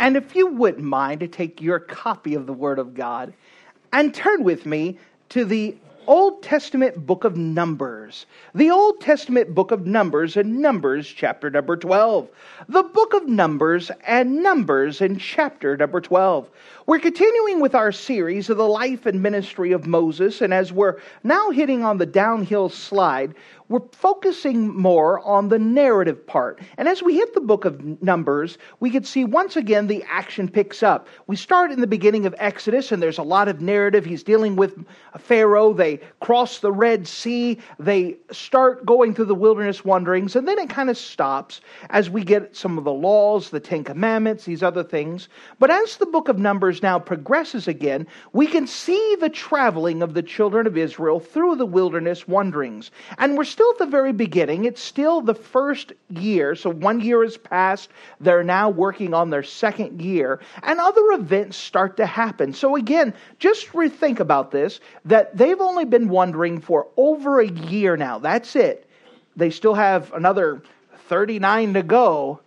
And if you wouldn't mind to take your copy of the Word of God and turn with me to the Old Testament book of Numbers. The Old Testament book of Numbers and Numbers chapter number 12. The book of Numbers and Numbers in chapter number 12. We're continuing with our series of the life and ministry of Moses, and as we're now hitting on the downhill slide, we're focusing more on the narrative part. And as we hit the book of Numbers, we can see once again the action picks up. We start in the beginning of Exodus, and there's a lot of narrative. He's dealing with Pharaoh. They cross the Red Sea. They start going through the wilderness wanderings, and then it kind of stops as we get some of the laws, the Ten Commandments, these other things. But as the book of Numbers now progresses again, we can see the traveling of the children of Israel through the wilderness wanderings. And we're still at the very beginning. It's still the first year. So one year has passed. They're now working on their second year. And other events start to happen. So again, just rethink about this that they've only been wandering for over a year now. That's it. They still have another 39 to go,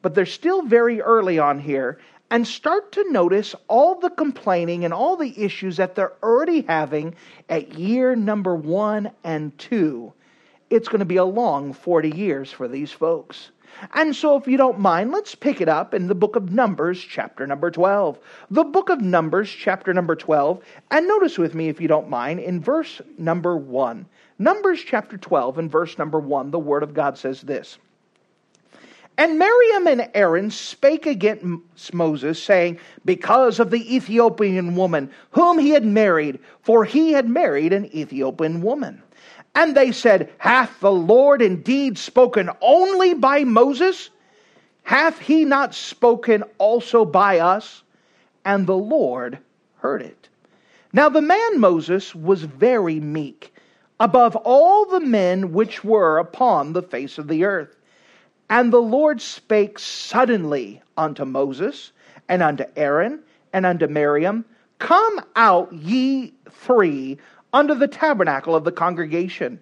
but they're still very early on here and start to notice all the complaining and all the issues that they're already having at year number one and two it's going to be a long 40 years for these folks. And so, if you don't mind, let's pick it up in the book of Numbers, chapter number 12. The book of Numbers, chapter number 12. And notice with me, if you don't mind, in verse number 1. Numbers, chapter 12, and verse number 1, the word of God says this. And Miriam and Aaron spake against Moses, saying, Because of the Ethiopian woman whom he had married, for he had married an Ethiopian woman. And they said, Hath the Lord indeed spoken only by Moses? Hath he not spoken also by us? And the Lord heard it. Now the man Moses was very meek, above all the men which were upon the face of the earth. And the Lord spake suddenly unto Moses, and unto Aaron, and unto Miriam, Come out, ye three, under the tabernacle of the congregation.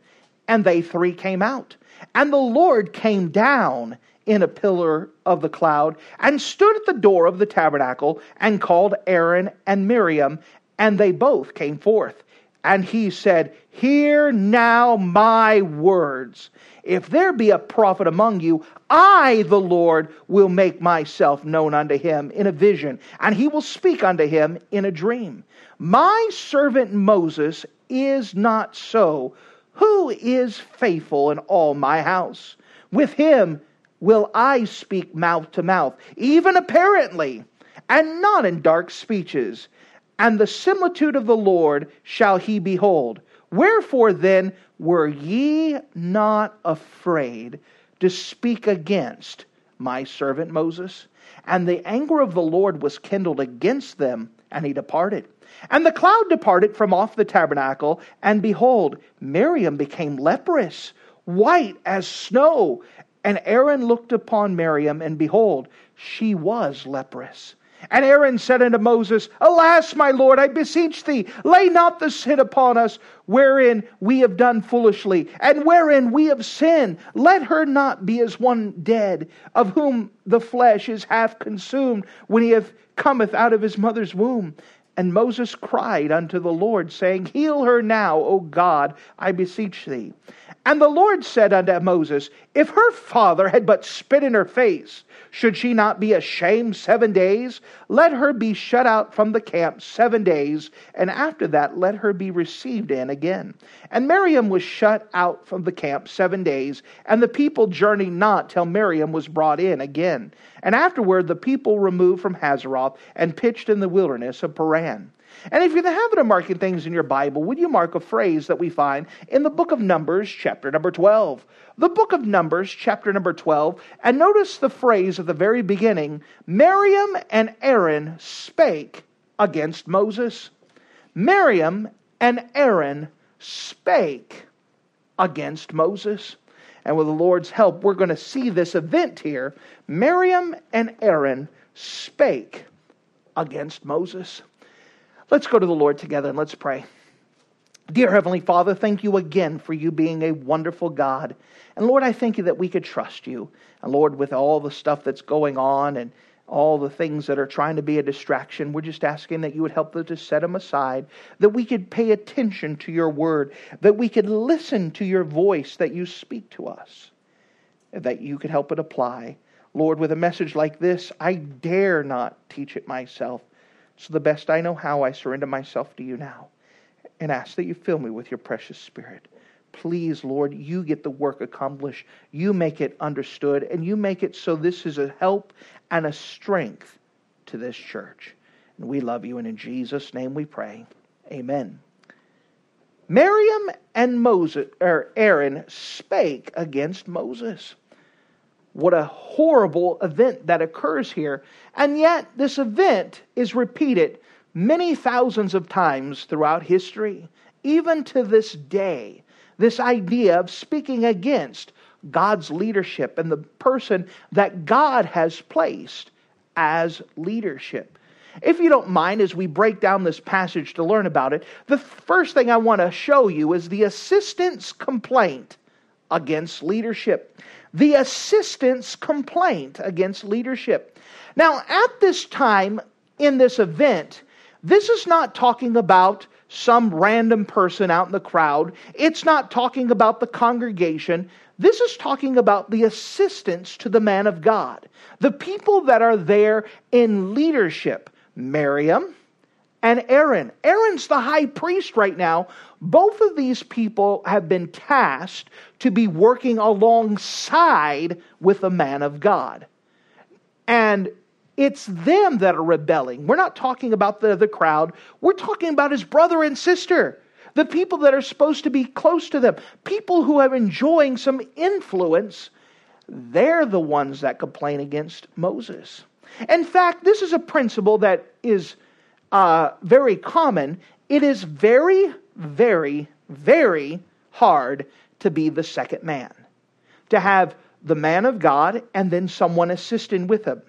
And they three came out. And the Lord came down in a pillar of the cloud and stood at the door of the tabernacle and called Aaron and Miriam, and they both came forth. And he said, Hear now my words. If there be a prophet among you, I, the Lord, will make myself known unto him in a vision, and he will speak unto him in a dream. My servant Moses is not so, who is faithful in all my house? With him will I speak mouth to mouth, even apparently, and not in dark speeches. And the similitude of the Lord shall he behold. Wherefore then were ye not afraid to speak against my servant Moses? And the anger of the Lord was kindled against them, and he departed. And the cloud departed from off the tabernacle, and behold, Miriam became leprous, white as snow. And Aaron looked upon Miriam, and behold, she was leprous. And Aaron said unto Moses, Alas, my Lord, I beseech thee, lay not the sin upon us wherein we have done foolishly, and wherein we have sinned. Let her not be as one dead, of whom the flesh is half consumed when he hath cometh out of his mother's womb. And Moses cried unto the Lord, saying, Heal her now, O God, I beseech thee. And the Lord said unto Moses, If her father had but spit in her face, should she not be ashamed seven days? Let her be shut out from the camp seven days, and after that let her be received in again. And Miriam was shut out from the camp seven days, and the people journeyed not till Miriam was brought in again. And afterward the people removed from Hazeroth and pitched in the wilderness of Paran. And if you're in the habit of marking things in your Bible, would you mark a phrase that we find in the book of Numbers, chapter number 12? The book of Numbers, chapter number 12, and notice the phrase at the very beginning Miriam and Aaron spake against Moses. Miriam and Aaron spake against Moses. And with the Lord's help, we're going to see this event here. Miriam and Aaron spake against Moses. Let's go to the Lord together and let's pray. Dear Heavenly Father, thank you again for you being a wonderful God. And Lord, I thank you that we could trust you. And Lord, with all the stuff that's going on and all the things that are trying to be a distraction. We're just asking that you would help us to set them aside, that we could pay attention to your word, that we could listen to your voice, that you speak to us, that you could help it apply. Lord, with a message like this, I dare not teach it myself. So, the best I know how, I surrender myself to you now and ask that you fill me with your precious spirit. Please, Lord, you get the work accomplished. You make it understood, and you make it so this is a help and a strength to this church. And we love you, and in Jesus' name we pray. Amen. Miriam and Moses or Aaron spake against Moses. What a horrible event that occurs here. And yet, this event is repeated many thousands of times throughout history, even to this day this idea of speaking against God's leadership and the person that God has placed as leadership. If you don't mind, as we break down this passage to learn about it, the first thing I want to show you is the assistant's complaint against leadership. The assistant's complaint against leadership. Now, at this time in this event, this is not talking about some random person out in the crowd. It's not talking about the congregation. This is talking about the assistants to the man of God, the people that are there in leadership. Miriam and Aaron. Aaron's the high priest right now. Both of these people have been tasked to be working alongside with the man of God. And it's them that are rebelling. We're not talking about the, the crowd. We're talking about his brother and sister, the people that are supposed to be close to them, people who are enjoying some influence. They're the ones that complain against Moses. In fact, this is a principle that is uh, very common. It is very, very, very hard to be the second man, to have the man of God and then someone assisting with him.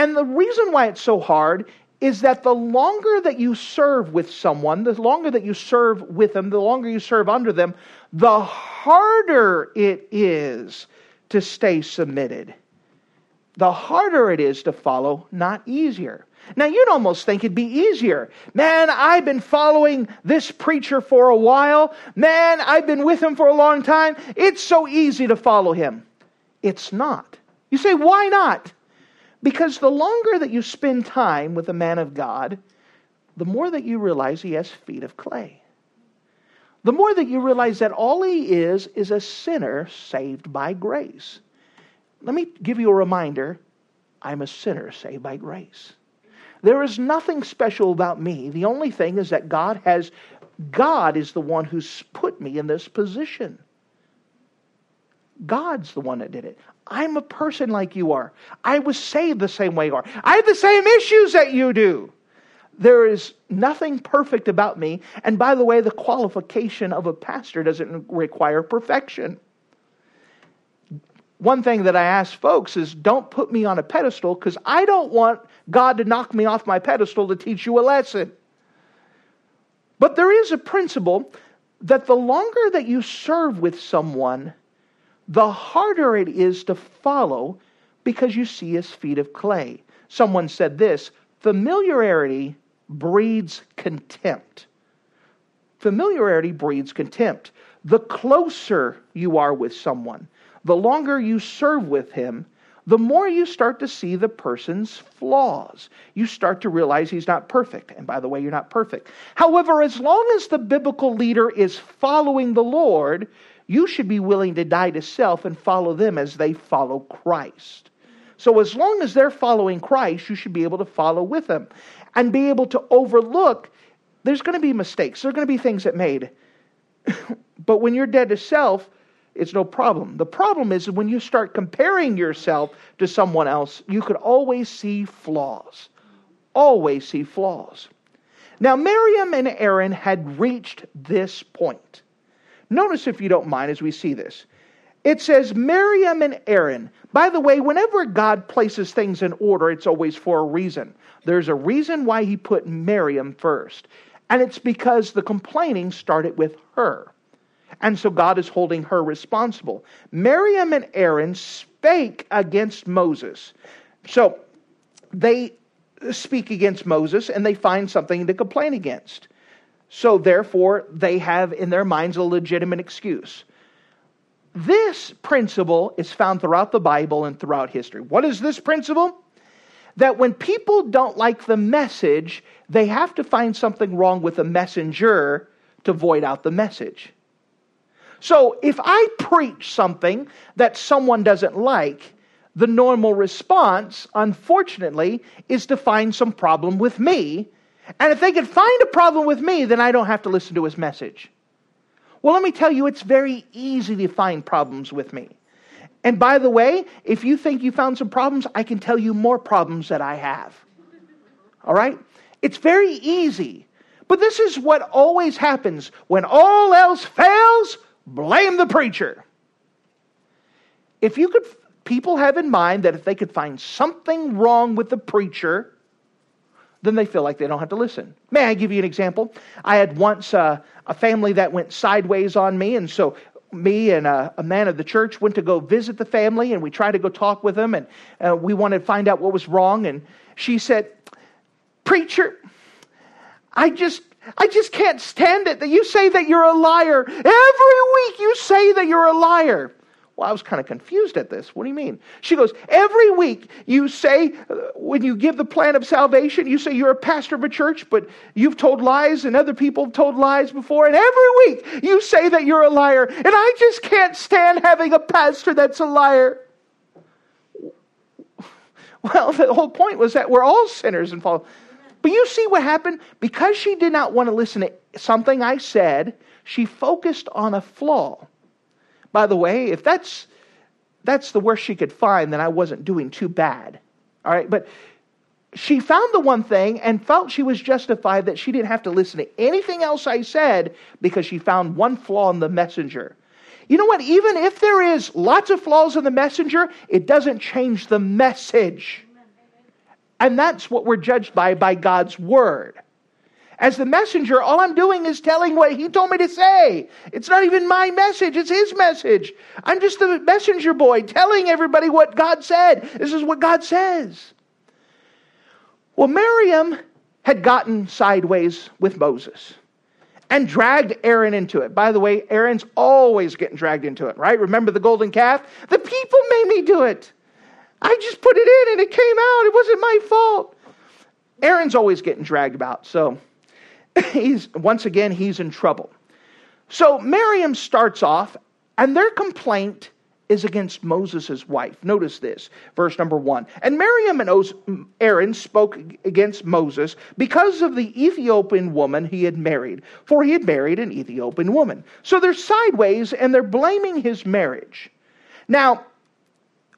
And the reason why it's so hard is that the longer that you serve with someone, the longer that you serve with them, the longer you serve under them, the harder it is to stay submitted. The harder it is to follow, not easier. Now, you'd almost think it'd be easier. Man, I've been following this preacher for a while. Man, I've been with him for a long time. It's so easy to follow him. It's not. You say, why not? Because the longer that you spend time with a man of God, the more that you realize he has feet of clay. The more that you realize that all he is is a sinner saved by grace. Let me give you a reminder I'm a sinner saved by grace. There is nothing special about me. The only thing is that God has God is the one who's put me in this position. God's the one that did it. I'm a person like you are. I was saved the same way you are. I have the same issues that you do. There is nothing perfect about me. And by the way, the qualification of a pastor doesn't require perfection. One thing that I ask folks is don't put me on a pedestal because I don't want God to knock me off my pedestal to teach you a lesson. But there is a principle that the longer that you serve with someone, the harder it is to follow because you see his feet of clay. Someone said this familiarity breeds contempt. Familiarity breeds contempt. The closer you are with someone, the longer you serve with him, the more you start to see the person's flaws. You start to realize he's not perfect. And by the way, you're not perfect. However, as long as the biblical leader is following the Lord, you should be willing to die to self and follow them as they follow Christ. So, as long as they're following Christ, you should be able to follow with them and be able to overlook. There's going to be mistakes, there are going to be things that made. but when you're dead to self, it's no problem. The problem is when you start comparing yourself to someone else, you could always see flaws. always see flaws. Now, Miriam and Aaron had reached this point. Notice, if you don't mind, as we see this. It says Miriam and Aaron. By the way, whenever God places things in order, it's always for a reason. There's a reason why he put Miriam first. And it's because the complaining started with her. And so God is holding her responsible. Miriam and Aaron spake against Moses. So they speak against Moses and they find something to complain against. So therefore, they have in their minds a legitimate excuse. This principle is found throughout the Bible and throughout history. What is this principle? That when people don't like the message, they have to find something wrong with the messenger to void out the message. So if I preach something that someone doesn't like, the normal response, unfortunately, is to find some problem with me. And if they can find a problem with me, then I don't have to listen to his message. Well, let me tell you, it's very easy to find problems with me. And by the way, if you think you found some problems, I can tell you more problems that I have. All right? It's very easy. But this is what always happens when all else fails, blame the preacher. If you could people have in mind that if they could find something wrong with the preacher, then they feel like they don't have to listen. May I give you an example? I had once uh, a family that went sideways on me, and so me and a, a, man of the church went to go visit the family, and we tried to go talk with them, and uh, we wanted to find out what was wrong. And she said, "Preacher, I just." I just can't stand it that you say that you're a liar. Every week you say that you're a liar. Well, I was kind of confused at this. What do you mean? She goes, Every week you say, uh, when you give the plan of salvation, you say you're a pastor of a church, but you've told lies and other people have told lies before. And every week you say that you're a liar. And I just can't stand having a pastor that's a liar. Well, the whole point was that we're all sinners and fall. But you see what happened? Because she did not want to listen to something I said, she focused on a flaw. By the way, if that's that's the worst she could find, then I wasn't doing too bad. All right, but she found the one thing and felt she was justified that she didn't have to listen to anything else I said because she found one flaw in the messenger. You know what? Even if there is lots of flaws in the messenger, it doesn't change the message. And that's what we're judged by by God's word. As the messenger, all I'm doing is telling what he told me to say. It's not even my message, it's his message. I'm just the messenger boy telling everybody what God said. This is what God says. Well, Miriam had gotten sideways with Moses and dragged Aaron into it. By the way, Aaron's always getting dragged into it, right? Remember the golden calf? The people made me do it. I just put it in and it came out. It wasn't my fault. Aaron's always getting dragged about. So he's once again he's in trouble. So Miriam starts off, and their complaint is against Moses' wife. Notice this, verse number one. And Miriam and Aaron spoke against Moses because of the Ethiopian woman he had married, for he had married an Ethiopian woman. So they're sideways and they're blaming his marriage. Now,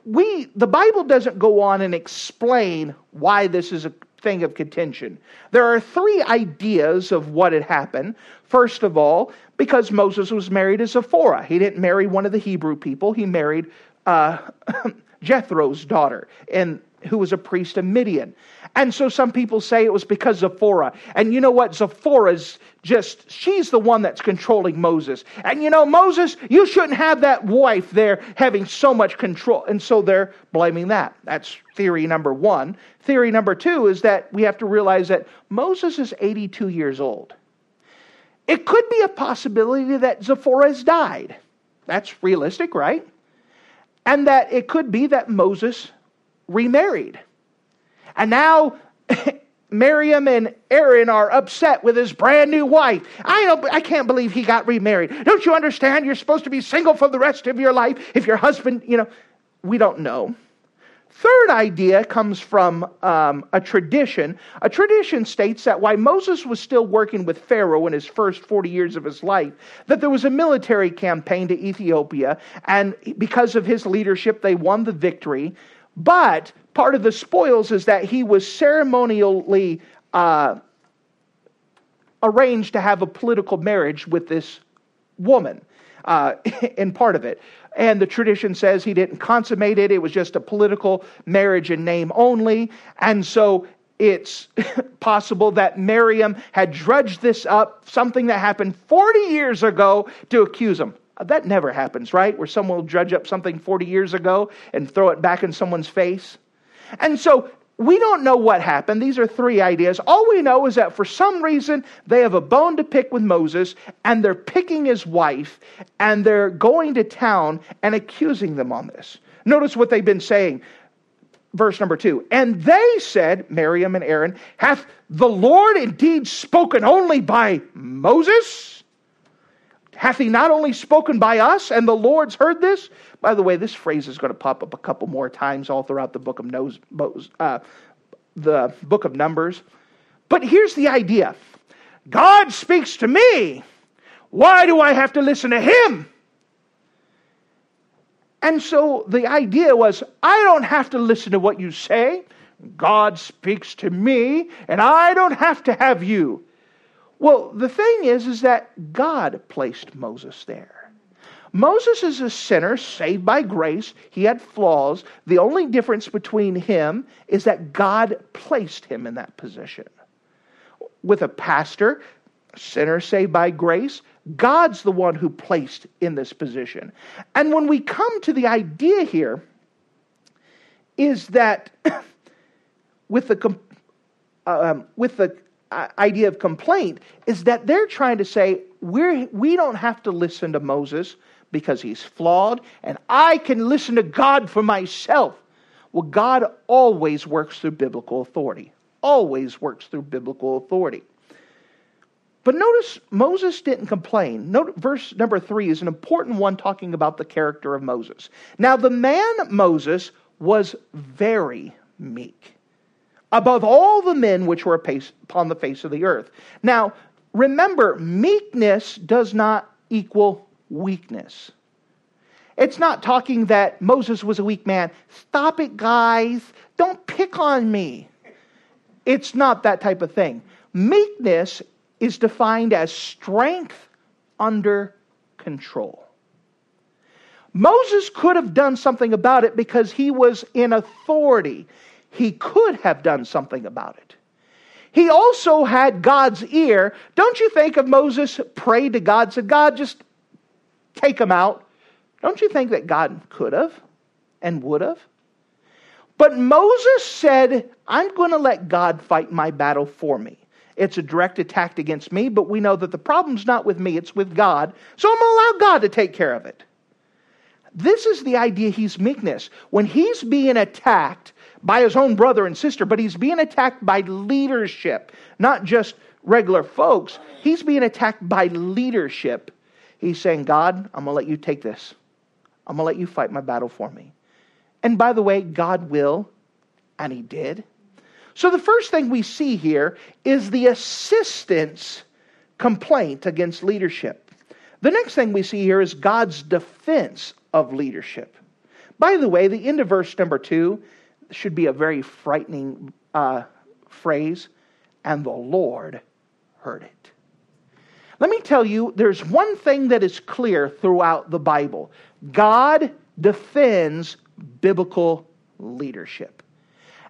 we the Bible doesn't go on and explain why this is a thing of contention. There are three ideas of what had happened. First of all, because Moses was married to Zipporah, he didn't marry one of the Hebrew people, he married uh, Jethro's daughter, and who was a priest of Midian. And so some people say it was because Zipporah. And you know what? Zipporah's just, she's the one that's controlling Moses. And you know, Moses, you shouldn't have that wife there having so much control. And so they're blaming that. That's theory number one. Theory number two is that we have to realize that Moses is 82 years old. It could be a possibility that Zipporah has died. That's realistic, right? And that it could be that Moses remarried. And now Miriam and Aaron are upset with his brand new wife. I don't I can't believe he got remarried. Don't you understand you're supposed to be single for the rest of your life if your husband, you know, we don't know. Third idea comes from um, a tradition. A tradition states that while Moses was still working with Pharaoh in his first 40 years of his life, that there was a military campaign to Ethiopia, and because of his leadership, they won the victory. But part of the spoils is that he was ceremonially uh, arranged to have a political marriage with this woman uh, in part of it. And the tradition says he didn't consummate it, it was just a political marriage in name only. And so it's possible that Miriam had drudged this up, something that happened 40 years ago, to accuse him. Uh, that never happens, right? Where someone will drudge up something 40 years ago and throw it back in someone's face. And so we don't know what happened. These are three ideas. All we know is that for some reason they have a bone to pick with Moses and they're picking his wife and they're going to town and accusing them on this. Notice what they've been saying. Verse number two. And they said, Miriam and Aaron, hath the Lord indeed spoken only by Moses? Hath he not only spoken by us and the Lord's heard this? By the way, this phrase is going to pop up a couple more times all throughout the book of, Nose, uh, the book of Numbers. But here's the idea God speaks to me. Why do I have to listen to him? And so the idea was I don't have to listen to what you say. God speaks to me, and I don't have to have you. Well, the thing is, is that God placed Moses there. Moses is a sinner saved by grace. He had flaws. The only difference between him is that God placed him in that position. With a pastor, sinner saved by grace, God's the one who placed in this position. And when we come to the idea here, is that with the um, with the idea of complaint is that they're trying to say we're, we don't have to listen to Moses because he's flawed, and I can listen to God for myself. Well, God always works through biblical authority, always works through biblical authority. But notice Moses didn't complain. Note, verse number three is an important one talking about the character of Moses. Now, the man Moses was very meek above all the men which were upon the face of the earth. Now, remember, meekness does not equal weakness. It's not talking that Moses was a weak man. Stop it, guys. Don't pick on me. It's not that type of thing. Meekness is defined as strength under control. Moses could have done something about it because he was in authority he could have done something about it. He also had God's ear. Don't you think of Moses prayed to God, said, God, just take him out? Don't you think that God could have and would have? But Moses said, I'm going to let God fight my battle for me. It's a direct attack against me, but we know that the problem's not with me, it's with God. So I'm going to allow God to take care of it. This is the idea he's meekness. When he's being attacked, by his own brother and sister, but he's being attacked by leadership, not just regular folks. He's being attacked by leadership. He's saying, God, I'm going to let you take this. I'm going to let you fight my battle for me. And by the way, God will, and he did. So the first thing we see here is the assistant's complaint against leadership. The next thing we see here is God's defense of leadership. By the way, the end of verse number two should be a very frightening uh, phrase, and the Lord heard it. Let me tell you, there's one thing that is clear throughout the Bible God defends biblical leadership.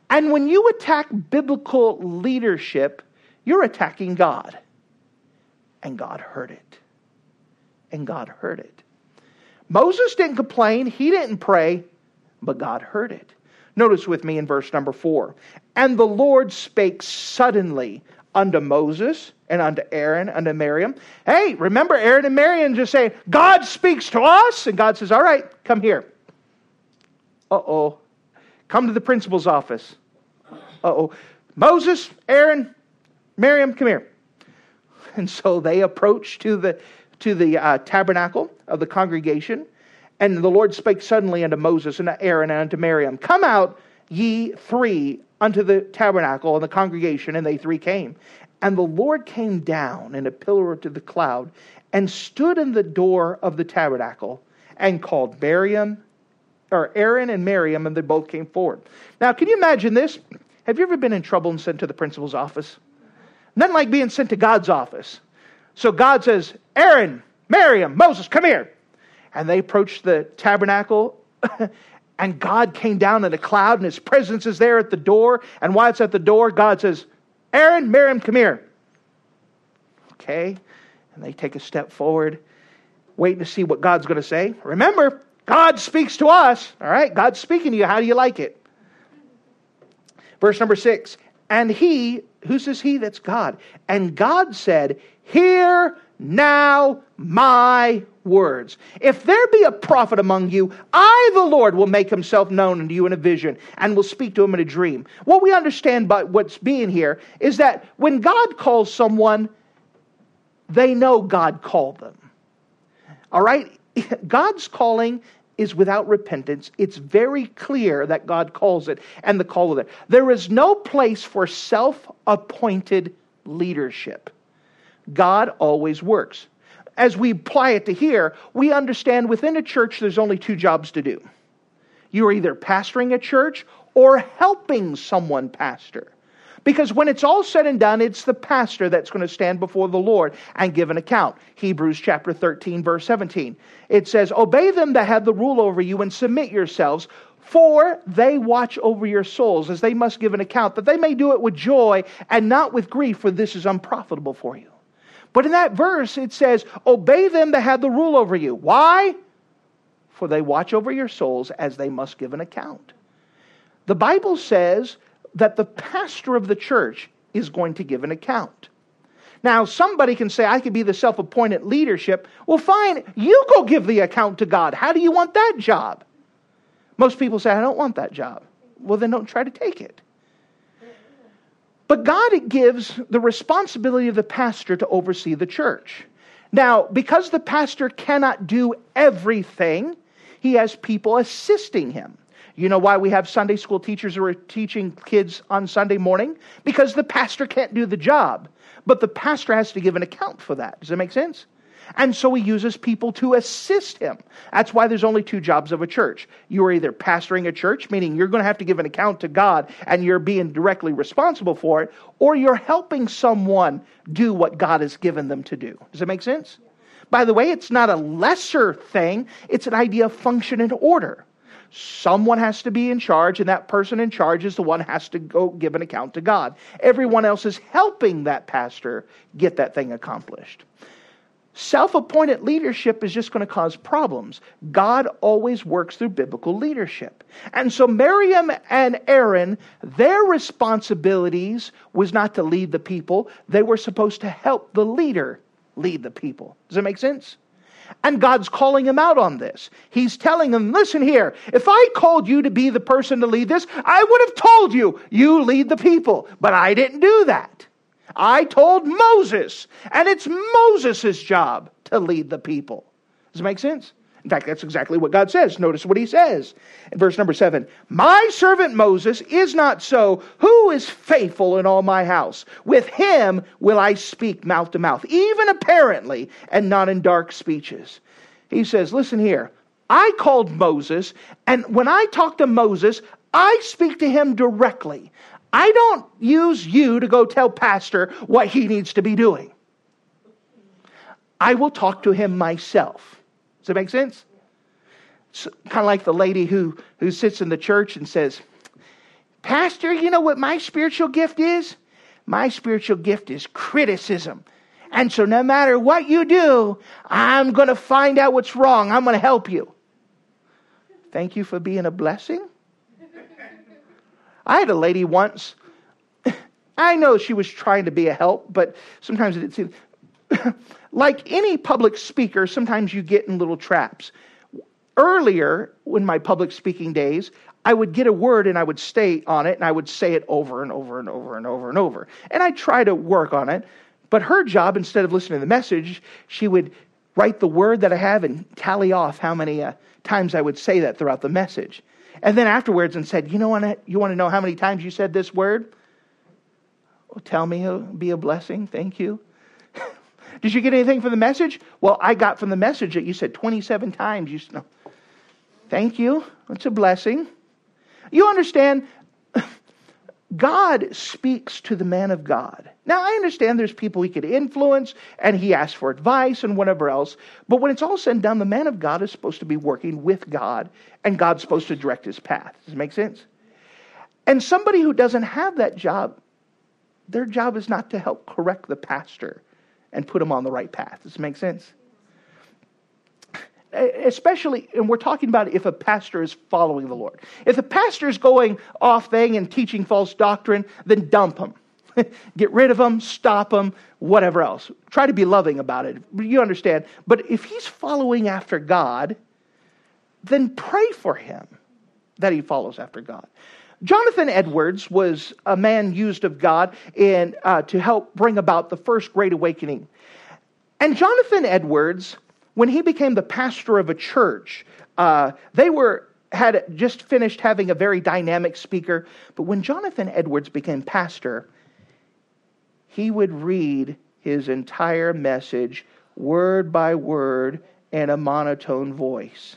And when you attack biblical leadership, you're attacking God. And God heard it. And God heard it. Moses didn't complain, he didn't pray, but God heard it. Notice with me in verse number four. And the Lord spake suddenly unto Moses and unto Aaron, and unto Miriam. Hey, remember Aaron and Miriam just saying, God speaks to us. And God says, All right, come here. Uh oh. Come to the principal's office. Uh oh. Moses, Aaron, Miriam, come here. And so they approach to the to the uh, tabernacle of the congregation and the Lord spake suddenly unto Moses and to Aaron and unto Miriam, Come out, ye three, unto the tabernacle and the congregation. And they three came. And the Lord came down in a pillar to the cloud and stood in the door of the tabernacle and called Miriam or Aaron and Miriam, and they both came forward. Now, can you imagine this? Have you ever been in trouble and sent to the principal's office? Nothing like being sent to God's office. So God says, Aaron, Miriam, Moses, come here. And they approach the tabernacle, and God came down in a cloud, and his presence is there at the door. And while it's at the door, God says, Aaron, Miriam, come here. Okay. And they take a step forward, waiting to see what God's going to say. Remember, God speaks to us. All right. God's speaking to you. How do you like it? Verse number six. And he, who says he? That's God. And God said, Hear now my words. If there be a prophet among you, I, the Lord, will make himself known unto you in a vision and will speak to him in a dream. What we understand by what's being here is that when God calls someone, they know God called them. All right? God's calling is without repentance. It's very clear that God calls it and the call of it. There is no place for self appointed leadership. God always works. As we apply it to here, we understand within a church there's only two jobs to do. You are either pastoring a church or helping someone pastor. Because when it's all said and done, it's the pastor that's going to stand before the Lord and give an account. Hebrews chapter 13, verse 17. It says, Obey them that have the rule over you and submit yourselves, for they watch over your souls, as they must give an account, that they may do it with joy and not with grief, for this is unprofitable for you. But in that verse, it says, Obey them that have the rule over you. Why? For they watch over your souls as they must give an account. The Bible says that the pastor of the church is going to give an account. Now, somebody can say, I could be the self appointed leadership. Well, fine, you go give the account to God. How do you want that job? Most people say, I don't want that job. Well, then don't try to take it. But God gives the responsibility of the pastor to oversee the church. Now, because the pastor cannot do everything, he has people assisting him. You know why we have Sunday school teachers who are teaching kids on Sunday morning? Because the pastor can't do the job. But the pastor has to give an account for that. Does that make sense? And so he uses people to assist him. That's why there's only two jobs of a church. You are either pastoring a church, meaning you're going to have to give an account to God and you're being directly responsible for it, or you're helping someone do what God has given them to do. Does that make sense? By the way, it's not a lesser thing, it's an idea of function and order. Someone has to be in charge, and that person in charge is the one has to go give an account to God. Everyone else is helping that pastor get that thing accomplished. Self appointed leadership is just going to cause problems. God always works through biblical leadership. And so Miriam and Aaron, their responsibilities was not to lead the people, they were supposed to help the leader lead the people. Does that make sense? And God's calling him out on this. He's telling him, listen here, if I called you to be the person to lead this, I would have told you, you lead the people. But I didn't do that. I told Moses, and it's Moses' job to lead the people. Does it make sense? In fact, that's exactly what God says. Notice what he says in verse number seven My servant Moses is not so. Who is faithful in all my house? With him will I speak mouth to mouth, even apparently, and not in dark speeches. He says, Listen here. I called Moses, and when I talk to Moses, I speak to him directly. I don't use you to go tell Pastor what he needs to be doing. I will talk to him myself. Does that make sense? Kind of like the lady who, who sits in the church and says, Pastor, you know what my spiritual gift is? My spiritual gift is criticism. And so no matter what you do, I'm going to find out what's wrong. I'm going to help you. Thank you for being a blessing. I had a lady once. I know she was trying to be a help, but sometimes it didn't seem. like any public speaker, sometimes you get in little traps. Earlier, in my public speaking days, I would get a word and I would stay on it and I would say it over and over and over and over and over. And I try to work on it. But her job, instead of listening to the message, she would write the word that I have and tally off how many uh, times I would say that throughout the message. And then afterwards and said, You know what you want to know how many times you said this word? Well, tell me it'll be a blessing. Thank you. Did you get anything from the message? Well, I got from the message that you said 27 times. You know. Thank you. It's a blessing. You understand, God speaks to the man of God. Now, I understand there's people he could influence and he asks for advice and whatever else, but when it's all said and done, the man of God is supposed to be working with God and God's supposed to direct his path. Does it make sense? And somebody who doesn't have that job, their job is not to help correct the pastor and put him on the right path. Does it make sense? Especially, and we're talking about if a pastor is following the Lord. If the pastor is going off thing and teaching false doctrine, then dump him. Get rid of him, stop him, whatever else. Try to be loving about it. You understand. But if he's following after God, then pray for him that he follows after God. Jonathan Edwards was a man used of God in, uh, to help bring about the first Great Awakening. And Jonathan Edwards when he became the pastor of a church, uh, they were had just finished having a very dynamic speaker. But when Jonathan Edwards became pastor, he would read his entire message word by word in a monotone voice.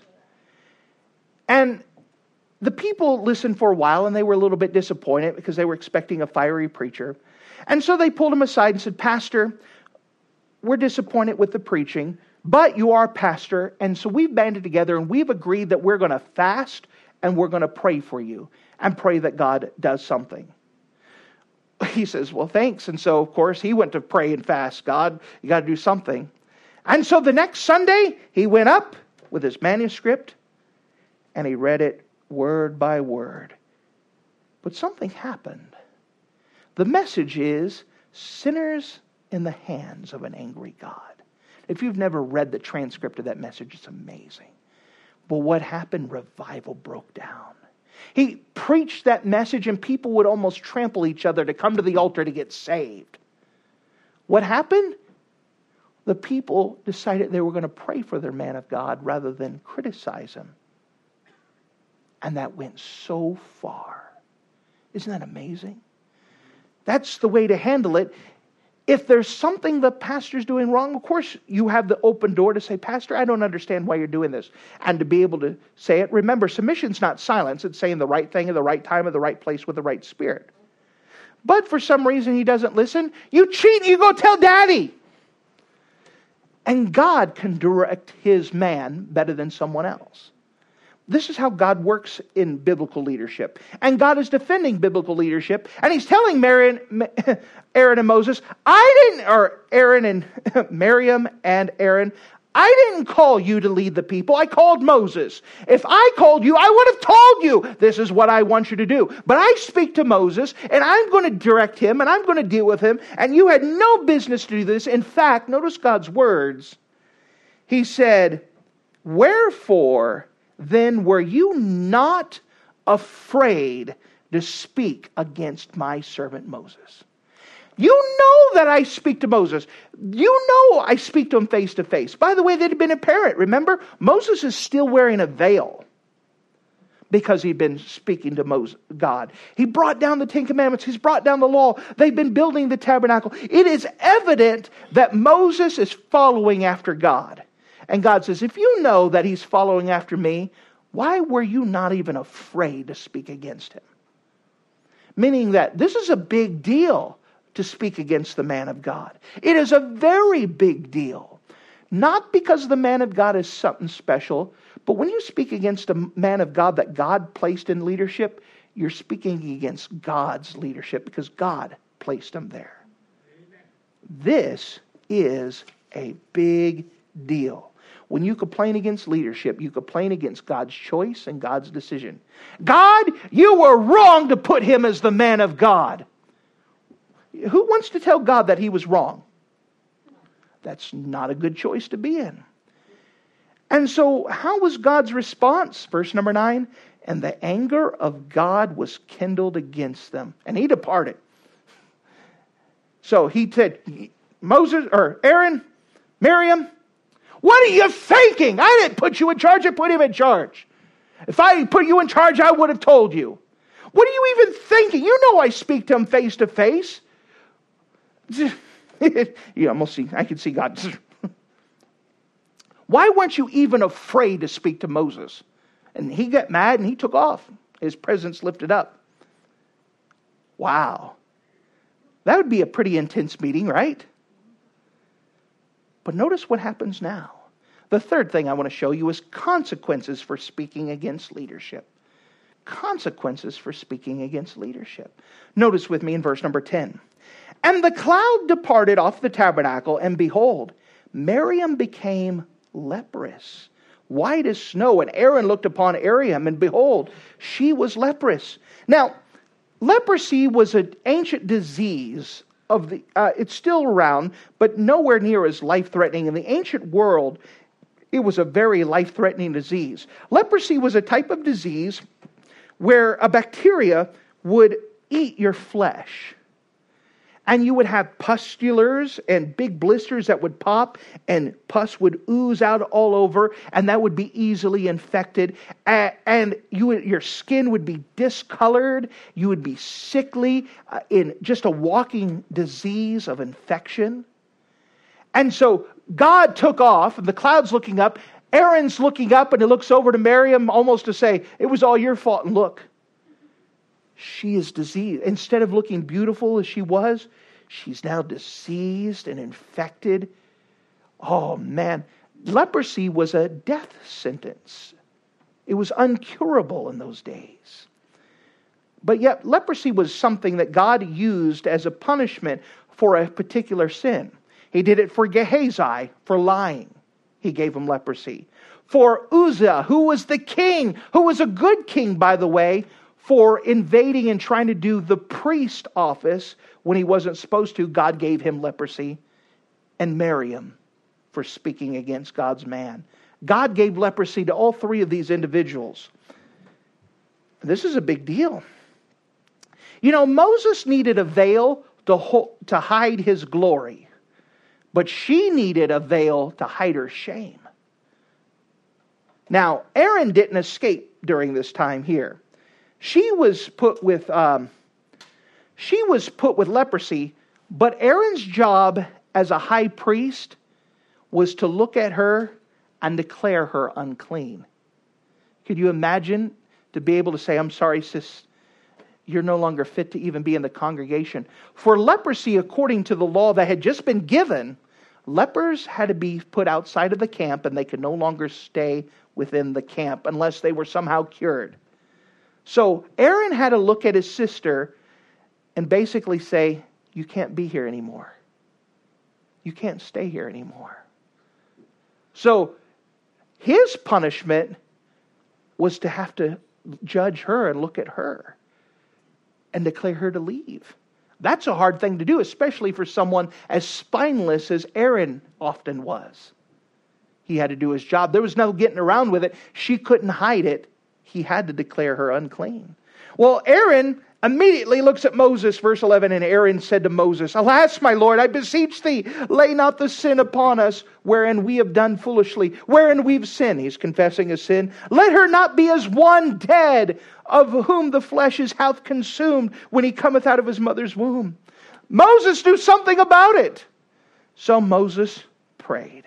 And the people listened for a while and they were a little bit disappointed because they were expecting a fiery preacher. And so they pulled him aside and said, Pastor, we're disappointed with the preaching. But you are pastor, and so we've banded together and we've agreed that we're going to fast and we're going to pray for you and pray that God does something. He says, Well, thanks. And so, of course, he went to pray and fast. God, you got to do something. And so the next Sunday, he went up with his manuscript and he read it word by word. But something happened. The message is sinners in the hands of an angry God. If you've never read the transcript of that message, it's amazing. But what happened? Revival broke down. He preached that message, and people would almost trample each other to come to the altar to get saved. What happened? The people decided they were going to pray for their man of God rather than criticize him. And that went so far. Isn't that amazing? That's the way to handle it if there's something the pastor's doing wrong, of course you have the open door to say, Pastor, I don't understand why you're doing this. And to be able to say it. Remember, submission's not silence, it's saying the right thing at the right time, at the right place with the right spirit. But for some reason he doesn't listen, you cheat, you go tell daddy. And God can direct his man better than someone else. This is how God works in biblical leadership. And God is defending biblical leadership. And he's telling Marion, Aaron and Moses, I didn't, or Aaron and Miriam and Aaron, I didn't call you to lead the people. I called Moses. If I called you, I would have told you this is what I want you to do. But I speak to Moses and I'm going to direct him and I'm going to deal with him. And you had no business to do this. In fact, notice God's words. He said, Wherefore then were you not afraid to speak against my servant Moses? You know that I speak to Moses. You know I speak to him face to face. By the way, they'd been apparent. Remember, Moses is still wearing a veil because he'd been speaking to Moses, God. He brought down the Ten Commandments. He's brought down the law. They've been building the tabernacle. It is evident that Moses is following after God. And God says, If you know that he's following after me, why were you not even afraid to speak against him? Meaning that this is a big deal to speak against the man of God. It is a very big deal. Not because the man of God is something special, but when you speak against a man of God that God placed in leadership, you're speaking against God's leadership because God placed him there. This is a big deal. When you complain against leadership, you complain against God's choice and God's decision. God, you were wrong to put him as the man of God. Who wants to tell God that he was wrong? That's not a good choice to be in. And so, how was God's response? Verse number nine. And the anger of God was kindled against them, and he departed. So he said, Moses or Aaron, Miriam, what are you thinking? I didn't put you in charge, I put him in charge. If I put you in charge, I would have told you. What are you even thinking? You know I speak to him face to face. You almost see, I can see God. Why weren't you even afraid to speak to Moses And he got mad and he took off. His presence lifted up. Wow. That would be a pretty intense meeting, right? But notice what happens now. The third thing I want to show you is consequences for speaking against leadership. Consequences for speaking against leadership. Notice with me in verse number 10. And the cloud departed off the tabernacle, and behold, Miriam became leprous, white as snow. And Aaron looked upon Miriam, and behold, she was leprous. Now, leprosy was an ancient disease of the. Uh, it's still around, but nowhere near as life threatening. In the ancient world, it was a very life threatening disease. Leprosy was a type of disease where a bacteria would eat your flesh and you would have pustules and big blisters that would pop and pus would ooze out all over and that would be easily infected. And you would, your skin would be discolored. You would be sickly uh, in just a walking disease of infection. And so god took off and the clouds looking up aaron's looking up and he looks over to miriam almost to say it was all your fault and look she is diseased. Instead of looking beautiful as she was, she's now diseased and infected. Oh man, leprosy was a death sentence. It was uncurable in those days. But yet, leprosy was something that God used as a punishment for a particular sin. He did it for Gehazi for lying. He gave him leprosy. For Uzzah, who was the king, who was a good king, by the way, for invading and trying to do the priest office when he wasn't supposed to. God gave him leprosy. And Miriam for speaking against God's man. God gave leprosy to all three of these individuals. This is a big deal. You know, Moses needed a veil to, ho- to hide his glory, but she needed a veil to hide her shame. Now, Aaron didn't escape during this time here. She was put with um, she was put with leprosy, but Aaron's job as a high priest was to look at her and declare her unclean. Could you imagine to be able to say, I'm sorry, sis, you're no longer fit to even be in the congregation? For leprosy, according to the law that had just been given, lepers had to be put outside of the camp and they could no longer stay within the camp unless they were somehow cured. So Aaron had to look at his sister and basically say, You can't be here anymore. You can't stay here anymore. So his punishment was to have to judge her and look at her and declare her to leave. That's a hard thing to do, especially for someone as spineless as Aaron often was. He had to do his job. There was no getting around with it. She couldn't hide it he had to declare her unclean. Well, Aaron immediately looks at Moses, verse 11, and Aaron said to Moses, Alas, my Lord, I beseech thee, lay not the sin upon us wherein we have done foolishly, wherein we've sinned. He's confessing a sin. Let her not be as one dead, of whom the flesh is half consumed when he cometh out of his mother's womb. Moses, do something about it. So Moses prayed.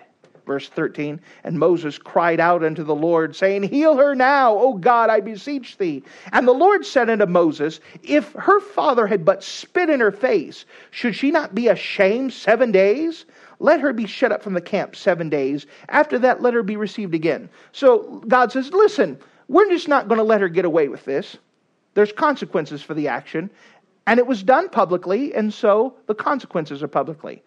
Verse 13, and Moses cried out unto the Lord, saying, Heal her now, O God, I beseech thee. And the Lord said unto Moses, If her father had but spit in her face, should she not be ashamed seven days? Let her be shut up from the camp seven days. After that, let her be received again. So God says, Listen, we're just not going to let her get away with this. There's consequences for the action. And it was done publicly, and so the consequences are publicly.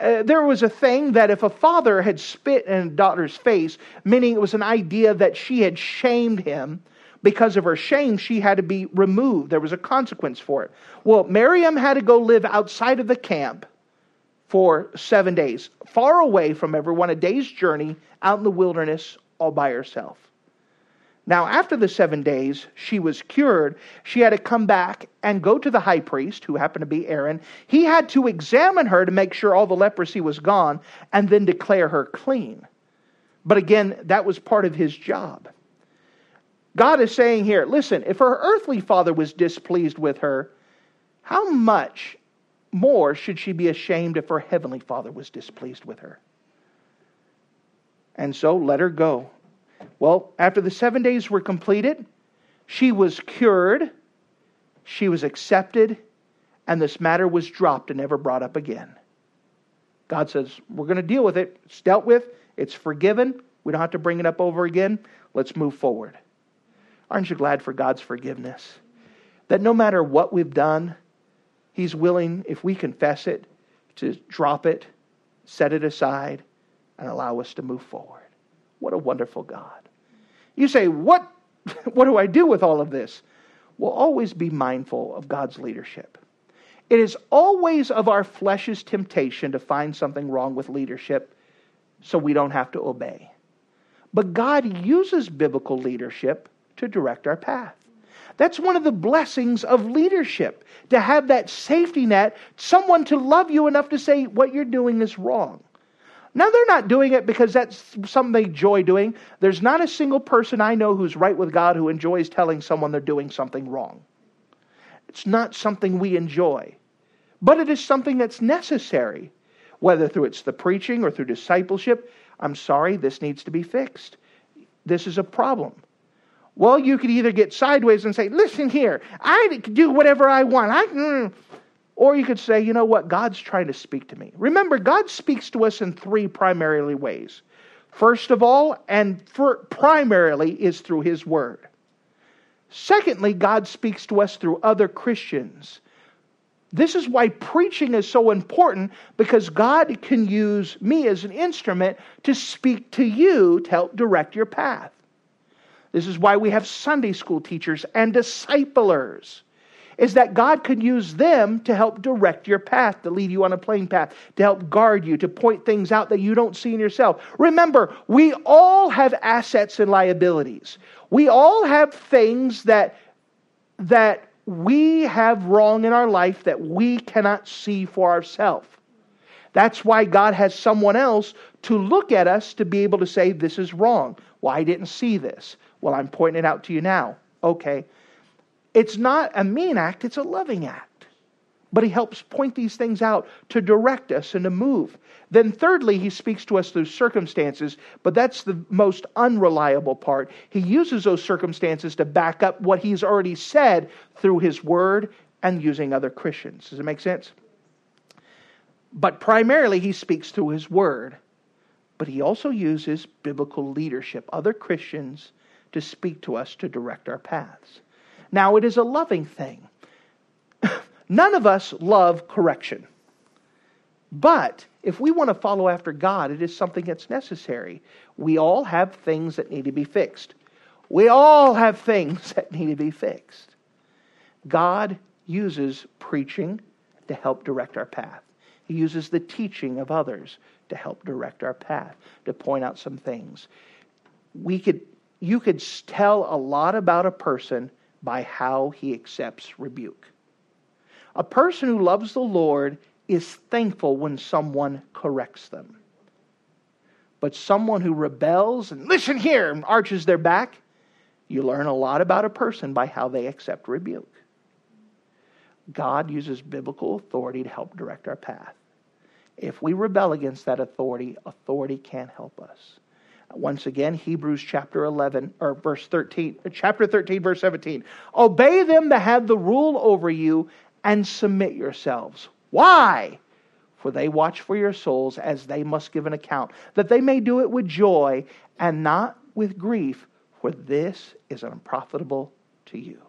Uh, there was a thing that if a father had spit in a daughter's face, meaning it was an idea that she had shamed him, because of her shame, she had to be removed. There was a consequence for it. Well, Miriam had to go live outside of the camp for seven days, far away from everyone, a day's journey out in the wilderness all by herself. Now, after the seven days, she was cured. She had to come back and go to the high priest, who happened to be Aaron. He had to examine her to make sure all the leprosy was gone and then declare her clean. But again, that was part of his job. God is saying here listen, if her earthly father was displeased with her, how much more should she be ashamed if her heavenly father was displeased with her? And so let her go Well, after the seven days were completed, she was cured, she was accepted, and this matter was dropped and never brought up again. God says, We're going to deal with it. It's dealt with, it's forgiven. We don't have to bring it up over again. Let's move forward. Aren't you glad for God's forgiveness? That no matter what we've done, He's willing, if we confess it, to drop it, set it aside, and allow us to move forward. What a wonderful God. You say, What, what do I do with all of this? We'll always be mindful of God's leadership. It is always of our flesh's temptation to find something wrong with leadership so we don't have to obey. But God uses biblical leadership to direct our path. That's one of the blessings of leadership, to have that safety net, someone to love you enough to say, what you're doing is wrong. Now, they're not doing it because that's something they enjoy doing. There's not a single person I know who's right with God who enjoys telling someone they're doing something wrong. It's not something we enjoy, but it is something that's necessary, whether through it's the preaching or through discipleship. I'm sorry, this needs to be fixed. This is a problem. Well, you could either get sideways and say, listen here, I do whatever I want. I, mm. Or you could say, you know what, God's trying to speak to me. Remember, God speaks to us in three primarily ways. First of all, and primarily, is through His Word. Secondly, God speaks to us through other Christians. This is why preaching is so important because God can use me as an instrument to speak to you to help direct your path. This is why we have Sunday school teachers and disciplers. Is that God could use them to help direct your path, to lead you on a plain path, to help guard you, to point things out that you don't see in yourself. Remember, we all have assets and liabilities. We all have things that that we have wrong in our life that we cannot see for ourselves. That's why God has someone else to look at us to be able to say, This is wrong. Well, I didn't see this. Well, I'm pointing it out to you now. Okay. It's not a mean act, it's a loving act. But he helps point these things out to direct us and to move. Then, thirdly, he speaks to us through circumstances, but that's the most unreliable part. He uses those circumstances to back up what he's already said through his word and using other Christians. Does it make sense? But primarily, he speaks through his word. But he also uses biblical leadership, other Christians to speak to us to direct our paths. Now, it is a loving thing. None of us love correction. But if we want to follow after God, it is something that's necessary. We all have things that need to be fixed. We all have things that need to be fixed. God uses preaching to help direct our path. He uses the teaching of others to help direct our path, to point out some things. We could you could tell a lot about a person by how he accepts rebuke. A person who loves the Lord is thankful when someone corrects them. But someone who rebels and listen here and arches their back, you learn a lot about a person by how they accept rebuke. God uses biblical authority to help direct our path. If we rebel against that authority, authority can't help us. Once again, Hebrews chapter 11, or verse 13, chapter 13, verse 17. Obey them that have the rule over you and submit yourselves. Why? For they watch for your souls as they must give an account, that they may do it with joy and not with grief, for this is unprofitable to you.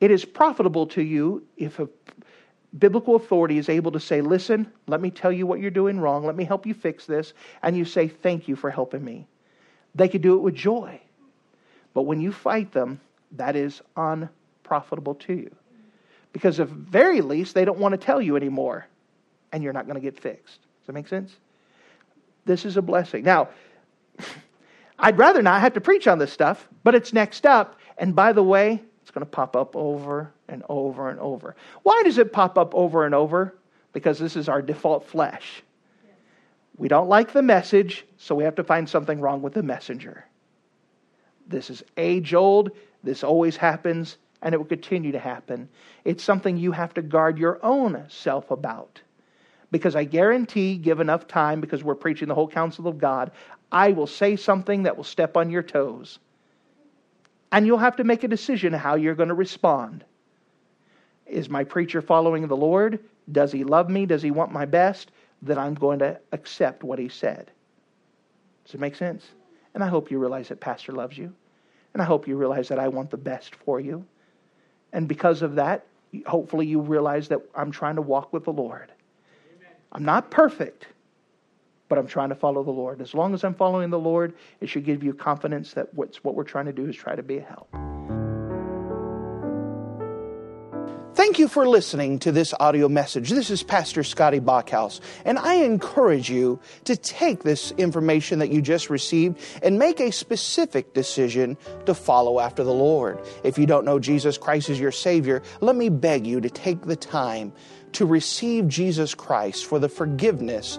It is profitable to you if a biblical authority is able to say, Listen, let me tell you what you're doing wrong. Let me help you fix this. And you say, Thank you for helping me. They could do it with joy. But when you fight them, that is unprofitable to you. Because, at very least, they don't want to tell you anymore, and you're not going to get fixed. Does that make sense? This is a blessing. Now, I'd rather not have to preach on this stuff, but it's next up. And by the way, it's going to pop up over and over and over. Why does it pop up over and over? Because this is our default flesh. We don't like the message, so we have to find something wrong with the messenger. This is age old. This always happens, and it will continue to happen. It's something you have to guard your own self about. Because I guarantee, give enough time, because we're preaching the whole counsel of God, I will say something that will step on your toes. And you'll have to make a decision how you're going to respond. Is my preacher following the Lord? Does he love me? Does he want my best? Then I'm going to accept what he said. Does it make sense? And I hope you realize that Pastor loves you. And I hope you realize that I want the best for you. And because of that, hopefully you realize that I'm trying to walk with the Lord. Amen. I'm not perfect, but I'm trying to follow the Lord. As long as I'm following the Lord, it should give you confidence that what's, what we're trying to do is try to be a help. Thank you for listening to this audio message. This is Pastor Scotty Bachhaus, and I encourage you to take this information that you just received and make a specific decision to follow after the Lord. If you don't know Jesus Christ as your Savior, let me beg you to take the time to receive Jesus Christ for the forgiveness